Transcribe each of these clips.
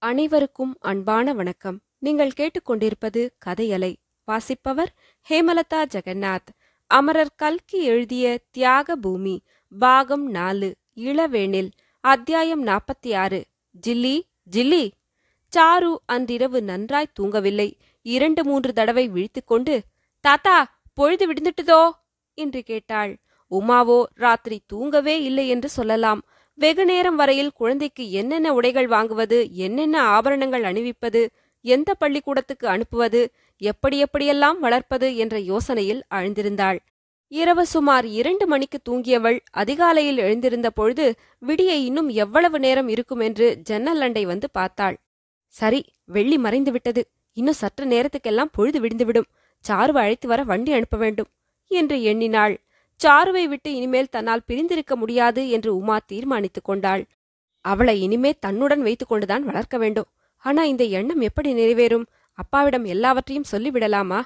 அனைவருக்கும் அன்பான வணக்கம். நீங்கள் கேட்டுக்கொண்டிருப்பது கதையலை வாசிப்பவர் ஹேமலதா ஜெகநாத். அமரர் கல்கி எழுதிய தியாக பூமி பாகம் நாலு இளவேனில் அத்தியாயம் நாற்பத்தி ஆறு ஜில்லி ஜில்லி. சாரு அன்றிரவு நன்றாய் தூங்கவில்லை. இரண்டு மூன்று தடவை விழித்துக்கொண்டு தாத்தா பொழுது விடுந்துட்டுதோ? என்று கேட்டாள். உமாவோ ராத்திரி தூங்கவே இல்லை என்று சொல்லலாம். வெகு நேரம் வரையில் குழந்தைக்கு என்னென்ன உடைகள் வாங்குவது என்னென்ன ஆபரணங்கள் அணிவிப்பது எந்த பள்ளிக்கூடத்துக்கு அனுப்புவது எப்படி எப்படியெல்லாம் வளர்ப்பது என்ற யோசனையில் ஆழ்ந்திருந்தாள் இரவு சுமார் இரண்டு மணிக்கு தூங்கியவள் அதிகாலையில் எழுந்திருந்த பொழுது விடிய இன்னும் எவ்வளவு நேரம் இருக்கும் என்று ஜன்னல் அண்டை வந்து பார்த்தாள். சரி வெள்ளி மறைந்து விட்டது. இன்னும் சற்று நேரத்துக்கெல்லாம் பொழுது விடிந்துவிடும் சாருவை அழைத்து வர வண்டி அனுப்ப வேண்டும் என்று எண்ணினாள். சாருவை விட்டு இனிமேல் தன்னால் பிரிந்திருக்க முடியாது என்று உமா தீர்மானித்துக் கொண்டாள். அவளை இனிமே தன்னுடன் வைத்துக்கொண்டுதான் வளர்க்க வேண்டும். ஆனா இந்த எண்ணம் எப்படி நிறைவேறும்? அப்பாவிடம் எல்லாவற்றையும் சொல்லிவிடலாமா?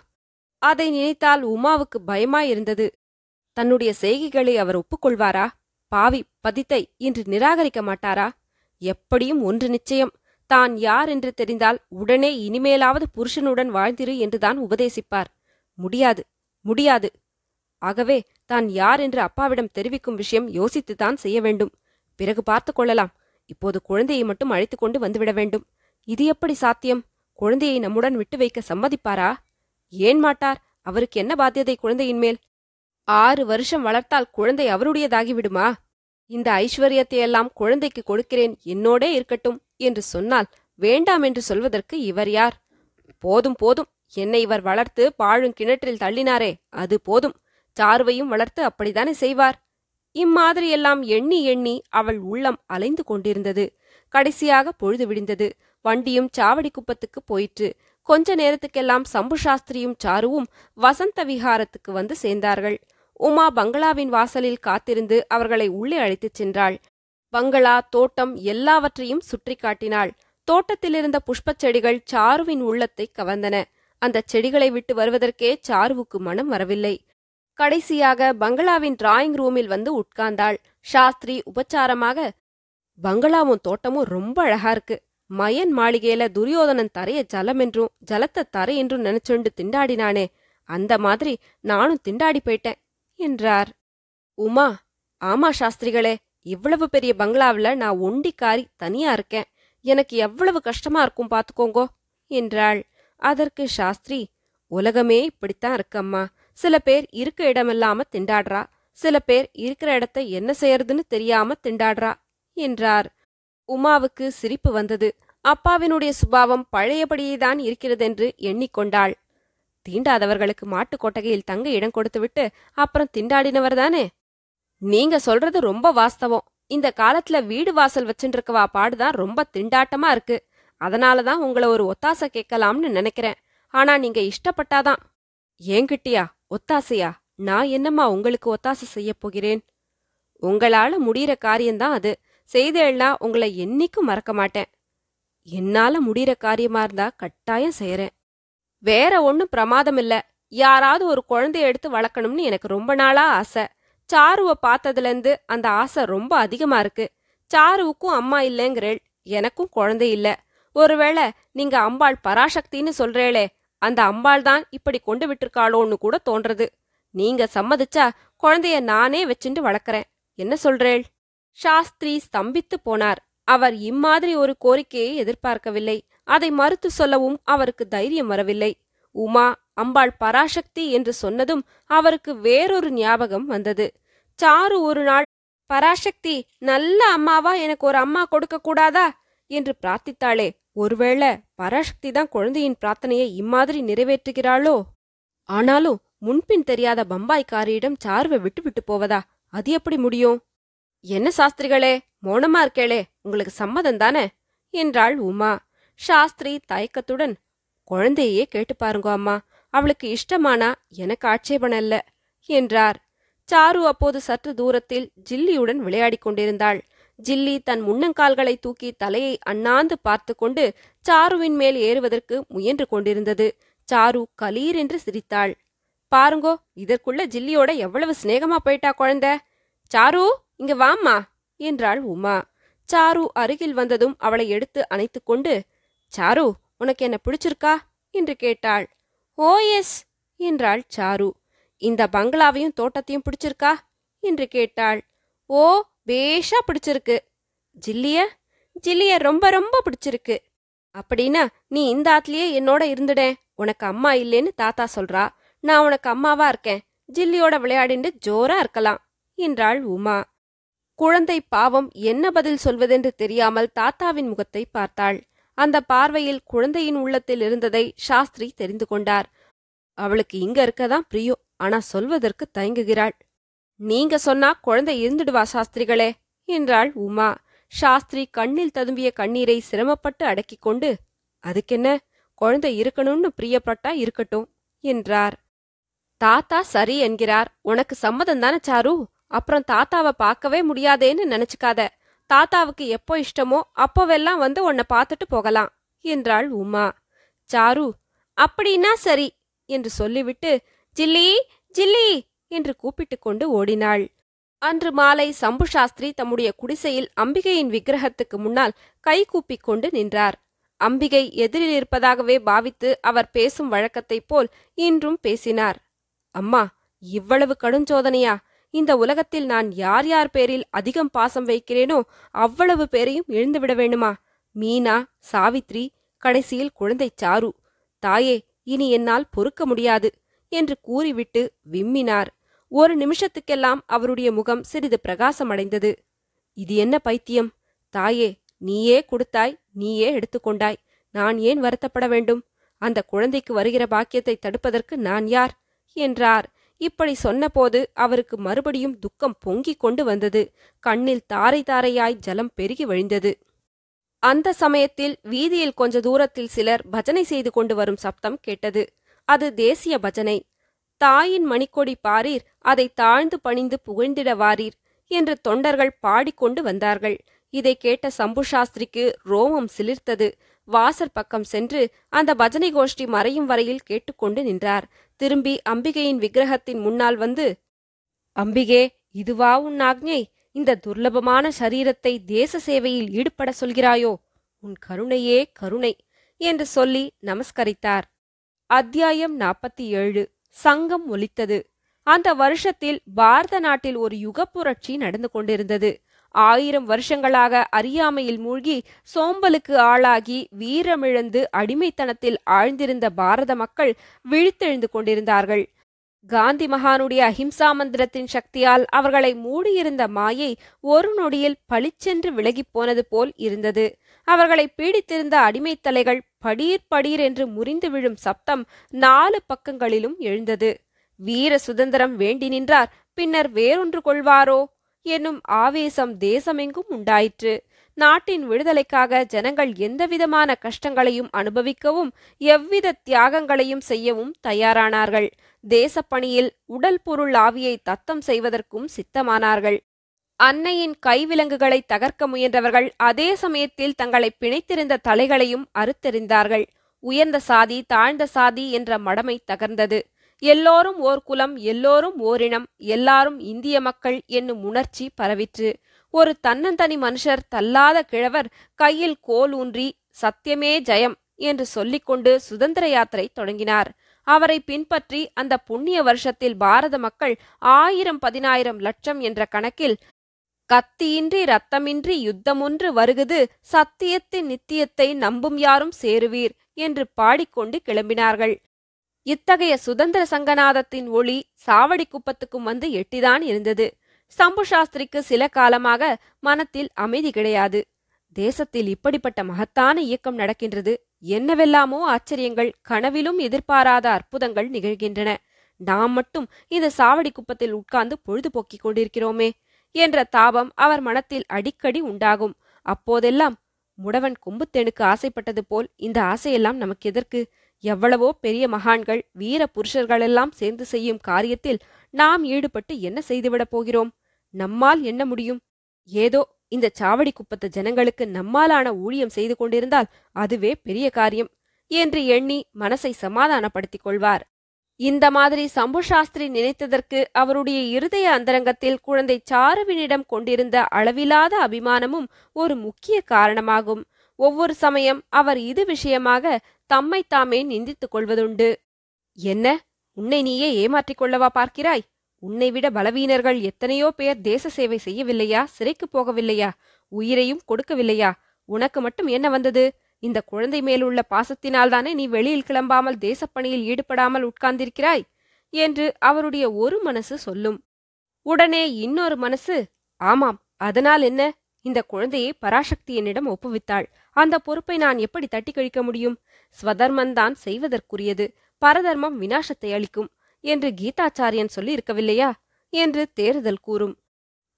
அதை நினைத்தால் உமாவுக்கு பயமாயிருந்தது. தன்னுடைய செய்கைகளை அவர் ஒப்புக்கொள்வாரா? பாவி பதித்தை இன்று நிராகரிக்க மாட்டாரா? எப்படியும் ஒன்று நிச்சயம். தான் யார் என்று தெரிந்தால் உடனே இனிமேலாவது புருஷனுடன் வாழ்ந்திரு என்றுதான் உபதேசிப்பார். முடியாது முடியாது. ஆகவே தான் யார் என்று அப்பாவிடம் தெரிவிக்கும் விஷயம் யோசித்துத்தான் செய்ய வேண்டும். பிறகு பார்த்து கொள்ளலாம். இப்போது குழந்தையை மட்டும் அழைத்து கொண்டு வந்துவிட வேண்டும். இது எப்படி சாத்தியம்? குழந்தையை நம்முடன் விட்டு வைக்க சம்மதிப்பாரா? ஏன் மாட்டார்? அவருக்கு என்ன பாத்தியதை குழந்தையின் மேல்? ஆறு வருஷம் வளர்த்தால் குழந்தை அவருடையதாகிவிடுமா? இந்த ஐஸ்வர்யத்தையெல்லாம் குழந்தைக்கு கொடுக்கிறேன் என்னோடே இருக்கட்டும் என்று சொன்னால் வேண்டாம் என்று சொல்வதற்கு இவர் யார்? போதும் போதும். என்னை இவர் வளர்த்து பாழும் கிணற்றில் தள்ளினாரே அது போதும். சாருவையும் வளர்த்து அப்படித்தானே செய்வார்? இம்மாதிரியெல்லாம் எண்ணி எண்ணி அவள் உள்ளம் அலைந்து கொண்டிருந்தது. கடைசியாக பொழுது விடிந்தது. வண்டியும் சாவடி குப்பத்துக்கு போயிற்று. கொஞ்ச நேரத்துக்கெல்லாம் சம்பு சாஸ்திரியும் சாருவும் வசந்த விஹாரத்துக்கு வந்து சேர்ந்தார்கள். உமா பங்களாவின் வாசலில் காத்திருந்து அவர்களை உள்ளே அழைத்துச் சென்றாள். பங்களா தோட்டம் எல்லாவற்றையும் சுற்றி காட்டினாள். தோட்டத்திலிருந்த புஷ்பச் செடிகள் சாருவின் உள்ளத்தை கவர்ந்தன. அந்த செடிகளை விட்டு வருவதற்கே சாருவுக்கு மனம் வரவில்லை. கடைசியாக பங்களாவின் டிராயிங் ரூமில் வந்து உட்கார்ந்தாள். சாஸ்திரி உபச்சாரமாக பங்களாவும் தோட்டமும் ரொம்ப அழகா இருக்கு. மயன் மாளிகையில துரியோதனன் தரைய ஜலம் என்றும் ஜலத்தை தரை என்றும் நினைச்சுண்டு திண்டாடினானே. அந்த மாதிரி நானும் திண்டாடி போயிட்டேன் என்றார். உமா ஆமா சாஸ்திரிகளே இவ்வளவு பெரிய பங்களாவுல நான் ஒண்டிக்காரி தனியா இருக்கேன். எனக்கு எவ்வளவு கஷ்டமா இருக்கும் பாத்துக்கோங்கோ என்றாள். அதற்கு சாஸ்திரி உலகமே இப்படித்தான் இருக்கம்மா. சில பேர் இருக்க இடமில்லாம திண்டாடுறா. சில பேர் இருக்கிற இடத்த என்ன செய்யறதுன்னு தெரியாம திண்டாடுறா என்றார். உமாவுக்கு சிரிப்பு வந்தது. அப்பாவினுடைய சுபாவம் பழையபடியேதான் இருக்கிறதென்று எண்ணிக்கொண்டாள். தீண்டாதவர்களுக்கு மாட்டுக் கொட்டகையில் தங்க இடம் கொடுத்துவிட்டு அப்புறம் திண்டாடினவர்தானே நீங்க சொல்றது ரொம்ப வாஸ்தவம். இந்த காலத்துல வீடு வாசல் வச்சுருக்கவா பாடுதான் ரொம்ப திண்டாட்டமா இருக்கு. அதனாலதான் உங்களை ஒரு ஒத்தாசை கேட்கலாம்னு நினைக்கிறேன். ஆனா நீங்க இஷ்டப்பட்டாதான். ஏங்கிட்டியா ஒத்தாசையா? நான் என்னம்மா உங்களுக்கு ஒத்தாசை செய்யப் போகிறேன்? உங்களால முடிகிற காரியம்தான் அது. செய்தேன்னா உங்களை என்னைக்கும் மறக்க மாட்டேன். என்னால முடிகிற காரியமா இருந்தா கட்டாயம் செய்யறேன் வேற ஒன்னும் பிரமாதம் இல்ல. யாராவது ஒரு குழந்தைய எடுத்து வளர்க்கணும்னு எனக்கு ரொம்ப நாளா ஆசை. சாருவை பார்த்ததுலேருந்து அந்த ஆசை ரொம்ப அதிகமா இருக்கு. சாருவுக்கும் அம்மா இல்லைங்கிறேள். எனக்கும் குழந்தை இல்ல. ஒருவேளை நீங்க அம்பாள் பராசக்தின்னு சொல்றேளே அந்த அம்பாள் தான் இப்படி கொண்டு விட்டிருக்காளோன்னு கூட தோன்றது. நீங்க சம்மதிச்சா குழந்தைய நானே வச்சுண்டு வளர்க்கறேன். என்ன சொல்றேள்? சாஸ்திரி ஸ்தம்பித்து போனார். அவர் இம்மாதிரி ஒரு கோரிக்கையை எதிர்பார்க்கவில்லை. அதை மறுத்து சொல்லவும் அவருக்கு தைரியம் வரவில்லை. உமா அம்பாள் பராசக்தி என்று சொன்னதும் அவருக்கு வேறொரு ஞாபகம் வந்தது. சாரு ஒரு நாள் பராசக்தி நல்ல அம்மாவா? எனக்கு ஒரு அம்மா கொடுக்க கூடாதா என்று பிரார்த்தித்தாளே. ஒருவேளை பராசக்தி தான் குழந்தையின் பிரார்த்தனையை இம்மாதிரி நிறைவேற்றுகிறாளோ? ஆனாலும் முன்பின் தெரியாத பம்பாய்க்காரியிடம் சார்வை விட்டு விட்டு போவதா? அது எப்படி முடியும்? என்ன சாஸ்திரிகளே மௌனமா இருக்கேளே உங்களுக்கு சம்மதம் தானே? என்றாள் உமா. சாஸ்திரி தயக்கத்துடன் குழந்தையே கேட்டு பாருங்க அம்மா அவளுக்கு இஷ்டமானா எனக்கு ஆட்சேபணம் இல்ல என்றார். சாரு அப்போது சற்று தூரத்தில் ஜில்லியுடன் விளையாடிக் கொண்டிருந்தாள். ஜில்லி தன் முன்னங்கால்களை தூக்கி தலையை அண்ணாந்து பார்த்து கொண்டு சாருவின் மேல் ஏறுவதற்கு முயன்று கொண்டிருந்தது. சாரு கலீர் என்று சிரித்தாள். பாருங்கோ இதற்குள்ள ஜில்லியோட எவ்வளவு சிநேகமா போயிட்டா குழந்தை? சாரு இங்க வாம்மா என்றாள் உமா. சாரு அருகில் வந்ததும் அவளை எடுத்து அணைத்து கொண்டு சாரு உனக்கு என்ன பிடிச்சிருக்கா? என்று கேட்டாள். ஓ எஸ் என்றாள் சாரு. இந்த பங்களாவையும் தோட்டத்தையும் பிடிச்சிருக்கா? என்று கேட்டாள். ஓ பேஷா பிடிச்சிருக்கு. ஜில்லிய? ஜில்லிய ரொம்ப ரொம்ப பிடிச்சிருக்கு. அப்படின்னா நீ இந்த ஆத்துலயே என்னோட இருந்துடேன் உனக்கு அம்மா இல்லைன்னு தாத்தா சொல்றா. நான் உனக்கு அம்மாவா இருக்கேன். ஜில்லியோட விளையாடிண்டு ஜோரா இருக்கலாம். என்றாள் உமா. குழந்தை பாவம் என்ன பதில் சொல்வதென்று தெரியாமல் தாத்தாவின் முகத்தை பார்த்தாள். அந்த பார்வையில் குழந்தையின் உள்ளத்தில் இருந்ததை சாஸ்திரி தெரிந்து கொண்டார். அவளுக்கு இங்க இருக்கதான் பிரியோ ஆனா சொல்வதற்கு தயங்குகிறாள். நீங்க சொன்னா குழந்தை இருந்துடுவா சாஸ்திரிகளே என்றாள் உமா. சாஸ்திரி கண்ணில் ததும்பிய கண்ணீரை சிரமப்பட்டு அடக்கிக் கொண்டு அதுக்கென்ன? குழந்தை இருக்கணும்னு பிரியப்பட்டா இருக்கட்டும் என்றார். தாத்தா சரி என்கிறார். உனக்கு சம்மதம் தானே சாரு? அப்புறம் தாத்தாவை பார்க்கவே முடியாதேன்னு நினைச்சுக்காத. தாத்தாவுக்கு எப்போ இஷ்டமோ அப்போவெல்லாம் வந்து உன்னை பார்த்துட்டு போகலாம் என்றாள் உமா. சாரு அப்படின்னா சரி என்று சொல்லிவிட்டு ஜில்லி ஜில்லி என்று கூப்பிட்டுக் கொண்டு ஓடினாள். அன்று மாலை சம்பு சாஸ்திரி தம்முடைய குடிசையில் அம்பிகையின் விக்கிரகத்துக்கு முன்னால் கை கூப்பிக் கொண்டு நின்றார். அம்பிகை எதிரில் இருப்பதாகவே பாவித்து அவர் பேசும் வழக்கத்தைப் போல் இன்றும் பேசினார். அம்மா இவ்வளவு கடுஞ்சோதனையா? இந்த உலகத்தில் நான் யார் யார் பேரில் அதிகம் பாசம் வைக்கிறேனோ அவ்வளவு பேரையும் இழந்துவிட வேணுமா மீனா சாவித்ரி கடைசியில் குழந்தை சாரு. தாயே இனி என்னால் பொறுக்க முடியாது என்று கூறிவிட்டு விம்மினார். ஒரு நிமிஷத்துக்கெல்லாம் அவருடைய முகம் சிறிது பிரகாசமடைந்தது. இது என்ன பைத்தியம்? தாயே நீயே கொடுத்தாய் நீயே எடுத்துக்கொண்டாய். நான் ஏன் வருத்தப்பட வேண்டும்? அந்த குழந்தைக்கு வருகிற பாக்கியத்தை தடுப்பதற்கு நான் யார்? என்றார். இப்படி சொன்னபோது அவருக்கு மறுபடியும் துக்கம் பொங்கிக் கொண்டு வந்தது. கண்ணில் தாரை தாரையாய் ஜலம் பெருகி வழிந்தது. அந்த சமயத்தில் வீதியில் கொஞ்ச தூரத்தில் சிலர் பஜனை செய்து கொண்டு வரும் சப்தம் கேட்டது. அது தேசிய பஜனை. தாயின் மணிக்கொடி பாரீர் அதை தாழ்ந்து பணிந்து புகழ்ந்திட வாரீர் என்று தொண்டர்கள் பாடிக்கொண்டு வந்தார்கள். இதை கேட்ட சம்பு சாஸ்திரிக்கு ரோமம் சிலிர்த்தது. வாசற் பக்கம் சென்று அந்த பஜனை கோஷ்டி மறையும் வரையில் கேட்டுக்கொண்டு நின்றார். திரும்பி அம்பிகையின் விக்கிரகத்தின் முன்னால் வந்து அம்பிகே இதுவா உன் ஆக்ஞை? இந்த துர்லபமான சரீரத்தை தேச சேவையில் ஈடுபட சொல்கிறாயோ? உன் கருணையே கருணை என்று சொல்லி நமஸ்கரித்தார். அத்தியாயம் நாற்பத்தி ஏழு. சங்கம் ஒலித்தது. அந்த வருஷத்தில் பாரத நாட்டில் ஒரு யுக புரட்சி நடந்து கொண்டிருந்தது. ஆயிரம் வருஷங்களாக அறியாமையில் மூழ்கி சோம்பலுக்கு ஆளாகி வீரமிழந்து அடிமைத்தனத்தில் ஆழ்ந்திருந்த பாரத மக்கள் விழித்தெழுந்து கொண்டிருந்தார்கள். காந்தி மகானுடைய அஹிம்சா மந்திரத்தின் சக்தியால் அவர்களை மூடியிருந்த மாயை ஒரு நொடியில் பளிச்சென்று விலகிப் போனது போல் இருந்தது. அவர்களை பீடித்திருந்த அடிமைத் தலைகள் படீர் படீர் என்று முறிந்து விழும் சப்தம் நாலு பக்கங்களிலும் எழுந்தது. வீர சுதந்திரம் வேண்டி நின்றார். பின்னர் வேறொன்று கொள்வாரோ? என்னும் ஆவேசம் தேசமெங்கும் உண்டாயிற்று. நாட்டின் விடுதலைக்காக ஜனங்கள் எந்தவிதமான கஷ்டங்களையும் அனுபவிக்கவும் எவ்வித தியாகங்களையும் செய்யவும் தயாரானார்கள். தேசப்பணியில் உடல் பொருள் ஆவியை தத்தம் செய்வதற்கும் சித்தமானார்கள். அன்னையின் கைவிலங்குகளை தகர்க்க முயன்றவர்கள் அதே சமயத்தில் தங்களை பிணைத்திருந்த தலைகளையும் அறுத்தெறிந்தார்கள். உயர்ந்த சாதி தாழ்ந்த சாதி என்ற மடமை தகர்ந்தது. எல்லோரும் ஓர் குலம் எல்லோரும் ஓரினம் எல்லாரும் இந்திய மக்கள் என்னும் உணர்ச்சி பரவிற்று. ஒரு தன்னந்தனி மனுஷர் தள்ளாத கிழவர் கையில் கோல் ஊன்றி சத்தியமே ஜெயம் என்று சொல்லிக்கொண்டு சுதந்திர யாத்திரை தொடங்கினார். அவரை பின்பற்றி அந்த புண்ணிய வருஷத்தில் பாரத மக்கள் ஆயிரம் பதினாயிரம் லட்சம் என்ற கணக்கில் கத்தியின்றி ரத்தமின்றி யுத்தமொன்று வருகுது சத்தியத்தின் நித்தியத்தை நம்பும் யாரும் சேருவீர் என்று பாடிக்கொண்டு கிளம்பினார்கள். இத்தகைய சுதந்திர சங்கநாதத்தின் ஒளி சாவடி குப்பத்துக்கும் வந்து எட்டிதான் இருந்தது. சம்பு சாஸ்திரிக்கு சில காலமாக மனத்தில் அமைதி கிடையாது. தேசத்தில் இப்படிப்பட்ட மகத்தான இயக்கம் நடக்கின்றது. என்னவெல்லாமோ ஆச்சரியங்கள் கனவிலும் எதிர்பாராத அற்புதங்கள் நிகழ்கின்றன. நாம் மட்டும் இந்த சாவடி குப்பத்தில் உட்கார்ந்து பொழுதுபோக்கிக் கொண்டிருக்கிறோமே என்ற தாபம் அவர் மனத்தில் அடிக்கடி உண்டாகும். அப்போதெல்லாம் முடவன் கும்புத்தேனுக்கு ஆசைப்பட்டது போல் இந்த ஆசையெல்லாம் நமக்கு எதற்கு? எவ்வளவோ பெரிய மகான்கள் வீர புருஷர்களெல்லாம் சேர்ந்து செய்யும் காரியத்தில் நாம் ஈடுபட்டு என்ன செய்துவிடப் போகிறோம்? நம்மால் என்ன முடியும்? ஏதோ இந்த சாவடி குப்பத்த ஜனங்களுக்கு நம்மாலான ஊழியம் செய்து கொண்டிருந்தால் அதுவே பெரிய காரியம் என்று எண்ணி மனசை சமாதானப்படுத்திக் கொள்வார். இந்த மாதிரி சம்பு சாஸ்திரி நினைத்ததற்கு அவருடைய இருதய அந்தரங்கத்தில் குழந்தை சாருவினிடம் கொண்டிருந்த அளவிலாத அபிமானமும் ஒரு முக்கிய காரணமாகும். ஒவ்வொரு சமயம் அவர் இது விஷயமாக தம்மை தாமே நிந்தித்துக் கொள்வதுண்டு. என்ன? உன்னை நீயே ஏமாற்றிக் கொள்ளவா பார்க்கிறாய்? உன்னை விட பலவீனர்கள் எத்தனையோ பேர் தேச சேவை செய்யவில்லையா? சிறைக்கு போகவில்லையா? உயிரையும் கொடுக்கவில்லையா? உனக்கு மட்டும் என்ன வந்தது? இந்த குழந்தை மேலுள்ள பாசத்தினால்தானே நீ வெளியில் கிளம்பாமல் தேசப்பணியில் ஈடுபடாமல் உட்கார்ந்திருக்கிறாய்? என்று அவருடைய ஒரு மனசு சொல்லும். உடனே இன்னொரு மனசு ஆமாம் அதனால் என்ன? இந்த குழந்தையை பராசக்தி என்னிடம் ஒப்புவித்தாள். அந்த பொறுப்பை நான் எப்படி தட்டி கழிக்க முடியும்? ஸ்வதர்மந்தான் செய்வதற்குரியது. பரதர்மம் வினாசத்தை அளிக்கும். என்று கீதாச்சாரியன் சொல்லி இருக்கவில்லையா என்று தேறுதல் கூறும்.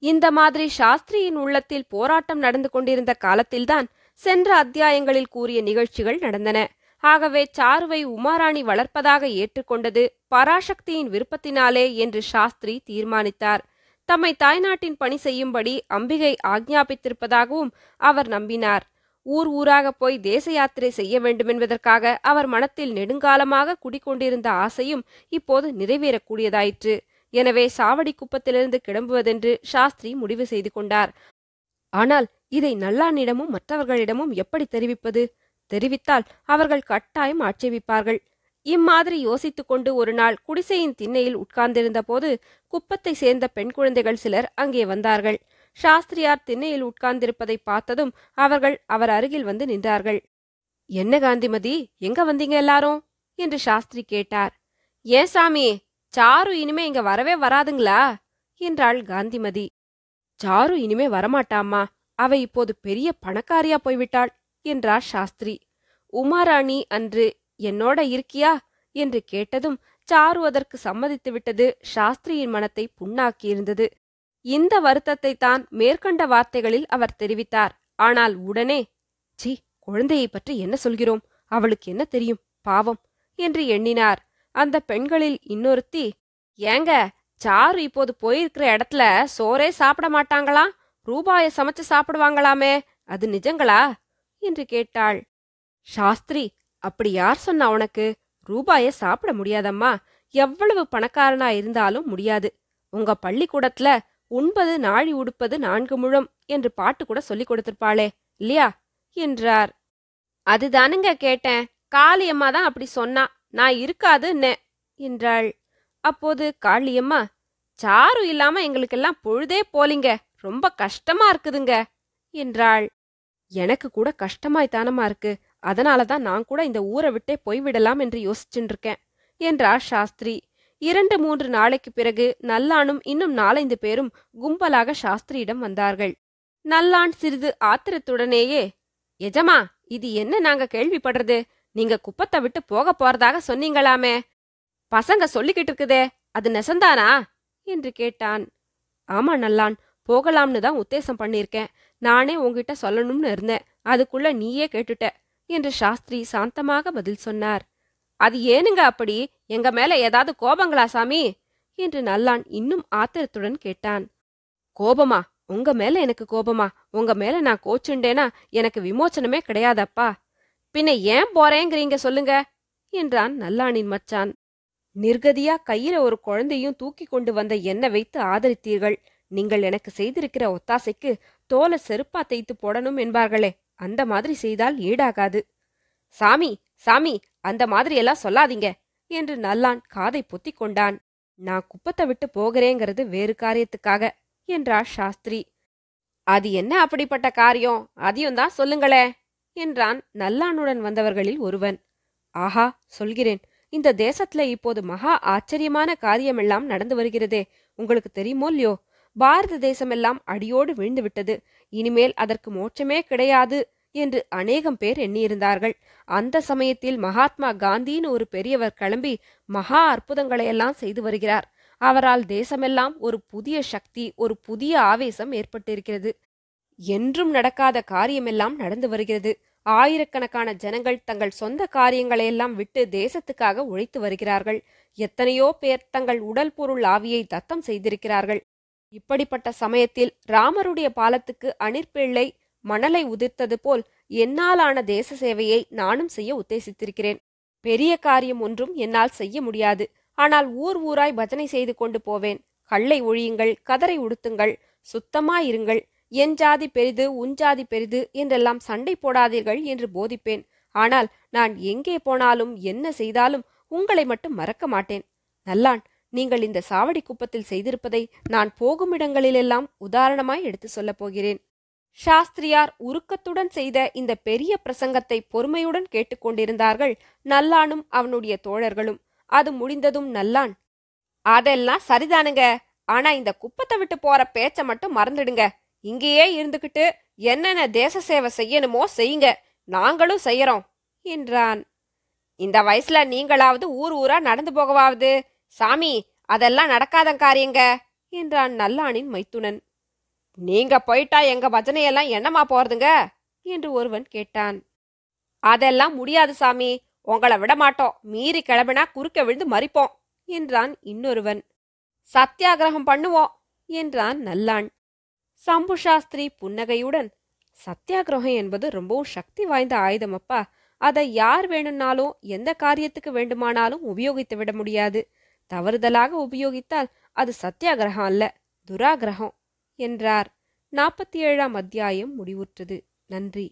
இந்த மாதிரி சாஸ்திரியின் உள்ளத்தில் போராட்டம் நடந்து கொண்டிருந்த காலத்தில்தான் சென்ற அத்தியாயங்களில் கூறிய நிகழ்ச்சிகள் நடந்தன. ஆகவே சாருவை உமாராணி வளர்ப்பதாக ஏற்றுக்கொண்டது பராசக்தியின் விருப்பத்தினாலே என்று சாஸ்திரி தீர்மானித்தார். தம்மை தாய்நாட்டின் பணி செய்யும்படி அம்பிகை ஆக்ஞாபித்திருப்பதாகவும் அவர் நம்பினார். ஊர் ஊராக போய் தேச யாத்திரை செய்ய வேண்டுமென்பதற்காக அவர் மனத்தில் நெடுங்காலமாக குடிக்கொண்டிருந்த ஆசையும் இப்போது நிறைவேறக்கூடியதாயிற்று. எனவே சாவடி குப்பத்திலிருந்து கிளம்புவதென்று சாஸ்திரி முடிவு செய்து கொண்டார். ஆனால் இதை நல்லானிடமும் மற்றவர்களிடமும் எப்படி தெரிவிப்பது? தெரிவித்தால் அவர்கள் கட்டாயம் ஆட்சேபிப்பார்கள். இம்மாதிரி யோசித்துக்கொண்டு ஒரு நாள் குடிசையின் திண்ணையில் உட்கார்ந்திருந்த போது குப்பத்தை சேர்ந்த பெண் குழந்தைகள் சிலர் அங்கே வந்தார்கள். சாஸ்திரியார் திண்ணையில் உட்கார்ந்திருப்பதை பார்த்ததும் அவர்கள் அவர் அருகில் வந்து நின்றார்கள். என்ன காந்திமதி எங்க வந்தீங்க எல்லாரும்? என்று சாஸ்திரி கேட்டார். ஏன் சாமி சாரு இனிமே இங்க வரவே வராதுங்களா? என்றாள் காந்திமதி. சாரு இனிமே வரமாட்டாமா அவ இப்போது பெரிய பணக்காரியா போய்விட்டாள் என்றார் சாஸ்திரி. உமாராணி அன்று என்னோட இருக்கியா? என்று கேட்டதும் சாரு அதற்கு சம்மதித்து விட்டது சாஸ்திரியின் மனத்தை புண்ணாக்கியிருந்தது. இந்த வருத்தத்தை தான் மேற்கண்ட வார்த்தைகளில் அவர் தெரிவித்தார். ஆனால் உடனே சி குழந்தையை பற்றி என்ன சொல்கிறோம்? அவளுக்கு என்ன தெரியும்? பாவம் என்று எண்ணினார். அந்த பெண்களில் இன்னொருத்தி ஏங்க சாரு இப்போது போயிருக்கிற இடத்துல சோறே சாப்பிட மாட்டாங்களா? ரூபாய சமைச்சு சாப்பிடுவாங்களாமே அது நிஜங்களா? என்று கேட்டாள். சாஸ்திரி அப்படி யார் சொன்னா உனக்கு? ரூபாய சாப்பிட முடியாதம்மா. எவ்வளவு பணக்காரனா இருந்தாலும் முடியாது. உங்க பள்ளிக்கூடத்துல உண்பது நாழி உடுப்பது நான்கு முழம் என்று பாட்டு கூட சொல்லிக் கொடுத்திருப்பாளே இல்லையா? என்றார். அதுதானுங்க கேட்டேன். காளியம்மா தான் அப்படி சொன்னா நான் இருக்காதுன்னே என்றாள். அப்போது காளியம்மா சாரு இல்லாம எங்களுக்கெல்லாம் பொழுதே போலிங்க ரொம்ப கஷ்டமா இருக்குதுங்க என்றாள். எனக்கு கூட கஷ்டமாய்த்தானமா இருக்கு அதனால தான் நான் கூட இந்த ஊரை விட்டே போய்விடலாம் என்று யோசிச்சுட்டு இருக்கேன் என்றார் சாஸ்திரி. இரண்டு மூன்று நாளைக்கு பிறகு நல்லானும் இன்னும் நாலைந்து பேரும் கும்பலாக சாஸ்திரியிடம் வந்தார்கள். நல்லான் சிறிது ஆத்திரத்துடனேயே எஜமா இது என்ன நாங்க கேள்விப்படுறது? நீங்க குப்பத்தை விட்டு போக போறதாக சொன்னீங்களாமே? பசங்க சொல்லிக்கிட்டு இருக்குதே அது நெசந்தானா? என்று கேட்டான். ஆமா நல்லான் போகலாம்னு தான் உத்தேசம் பண்ணியிருக்கேன். நானே உன்கிட்ட சொல்லணும்னு இருந்தேன். அதுக்குள்ள நீயே கேட்டுட்ட என்று சாஸ்திரி சாந்தமாக பதில் சொன்னார். அது ஏனுங்க அப்படி? எங்க மேல ஏதாவது கோபங்களா சாமி? என்று நல்லான் இன்னும் ஆத்திரத்துடன் கேட்டான். கோபமா? உங்க மேல எனக்கு கோபமா? உங்க மேல நான் கோச்சுண்டேனா? எனக்கு விமோச்சனமே கிடையாதப்பா. பின்ன ஏன் போறேங்கிறீங்க சொல்லுங்க? என்றான் நல்லானின் மச்சான். நிர்கதியா கையில ஒரு குழந்தையும் தூக்கி கொண்டு வந்த என்ன வைத்து ஆதரித்தீர்கள். நீங்கள் எனக்கு செய்திருக்கிற ஒத்தாசைக்கு தோலை செருப்பா தைத்து போடணும் என்பார்களே. அந்த மாதிரி செய்தால் ஈடாகாது. சாமி சாமி அந்த மாதிரி எல்லாம் சொல்லாதீங்க. என்று நல்லான் காதை பொத்திக் கொண்டான். நான் குப்பத்தை விட்டு போகிறேங்கிறது வேறு காரியத்துக்காக என்றார் சாஸ்திரி. அது என்ன அப்படிப்பட்ட காரியம்? அதையும் தான் சொல்லுங்களே என்றான் நல்லானுடன் வந்தவர்களில் ஒருவன். ஆஹா சொல்கிறேன். இந்த தேசத்துல இப்போது மகா ஆச்சரியமான காரியமெல்லாம் நடந்து வருகிறதே. உங்களுக்கு தெரியுமோ இல்லையோ? பாரத தேசமெல்லாம் அடியோடு விழுந்து விட்டது. இனிமேல் அதற்கு மோட்சமே கிடையாது. என்று அநேகம் பேர் எண்ணியிருந்தார்கள். அந்த சமயத்தில் மகாத்மா காந்தின்னு ஒரு பெரியவர் கிளம்பி மகா அற்புதங்களையெல்லாம் செய்து வருகிறார். அவரால் தேசமெல்லாம் ஒரு புதிய சக்தி ஒரு புதிய ஆவேசம் ஏற்பட்டிருக்கிறது. என்றும் நடக்காத காரியமெல்லாம் நடந்து வருகிறது. ஆயிரக்கணக்கான ஜனங்கள் தங்கள் சொந்த காரியங்களையெல்லாம் விட்டு தேசத்துக்காக உழைத்து வருகிறார்கள். எத்தனையோ பேர் தங்கள் உடல் பொருள் ஆவியை தத்தம் செய்திருக்கிறார்கள். இப்படிப்பட்ட சமயத்தில் ராமருடைய பாலத்துக்கு அனிற்பிள்ளை மணலை உதிர்த்தது போல் என்னாலான தேச சேவையை நானும் செய்ய உத்தேசித்திருக்கிறேன். பெரிய காரியம் ஒன்றும் என்னால் செய்ய முடியாது. ஆனால் ஊர் ஊராய் பஜனை செய்து கொண்டு போவேன். கள்ளை ஒழியுங்கள் கதரை உடுத்துங்கள் சுத்தமாயிருங்கள் என் ஜாதி பெரிது உன் ஜாதி பெரிது என்றெல்லாம் சண்டை போடாதீர்கள் என்று போதிப்பேன். ஆனால் நான் எங்கே போனாலும் என்ன செய்தாலும் உங்களை மட்டும் மறக்க மாட்டேன். நல்லான் நீங்கள் இந்த சாவடி குப்பத்தில் செய்திருப்பதை நான் போகும் இடங்களிலெல்லாம் உதாரணமாய் எடுத்து சொல்லப் போகிறேன். சாஸ்திரியார் உருக்கத்துடன் செய்த இந்த பெரிய பிரசங்கத்தை பொறுமையுடன் கேட்டுக்கொண்டிருந்தார்கள் நல்லானும் அவனுடைய தோழர்களும். அது முடிந்ததும் நல்லான் அதெல்லாம் சரிதானுங்க. ஆனா இந்த குப்பத்தை விட்டு போற பேச்ச மட்டும் மறந்துடுங்க. இங்கேயே இருந்துகிட்டு என்னென்ன தேச சேவை செய்யணுமோ செய்யுங்க. நாங்களும் செய்யறோம் என்றான். இந்த வயசுல நீங்களாவது ஊர் ஊரா நடந்து போகவாவது. சாமி அதெல்லாம் நடக்காத காரியங்க என்றான் நல்லானின் மைத்துனன். நீங்க போயிட்டா எங்க பஜனையெல்லாம் என்னமா போறதுங்க? என்று ஒருவன் கேட்டான். அதெல்லாம் முடியாது சாமி. உங்களை விட மாட்டோம். மீறி கிளம்பினா குறுக்க விழுந்து மறிப்போம் என்றான் இன்னொருவன். சத்தியாகிரகம் பண்ணுவோம் என்றான் நல்லான். சம்பு சாஸ்திரி புன்னகையுடன் சத்தியாகிரகம் என்பது ரொம்பவும் சக்தி வாய்ந்த ஆயுதம் அப்பா அதை யார் வேணும்னாலும் எந்த காரியத்துக்கு வேண்டுமானாலும் உபயோகித்து விட முடியாது. தவறுதலாக உபயோகித்தால் அது சத்தியாகிரகம் அல்ல துராகிரகம். என்றார். நாற்பத்தி ஏழாம் அத்தியாயம் முடிவுற்றது. நன்றி.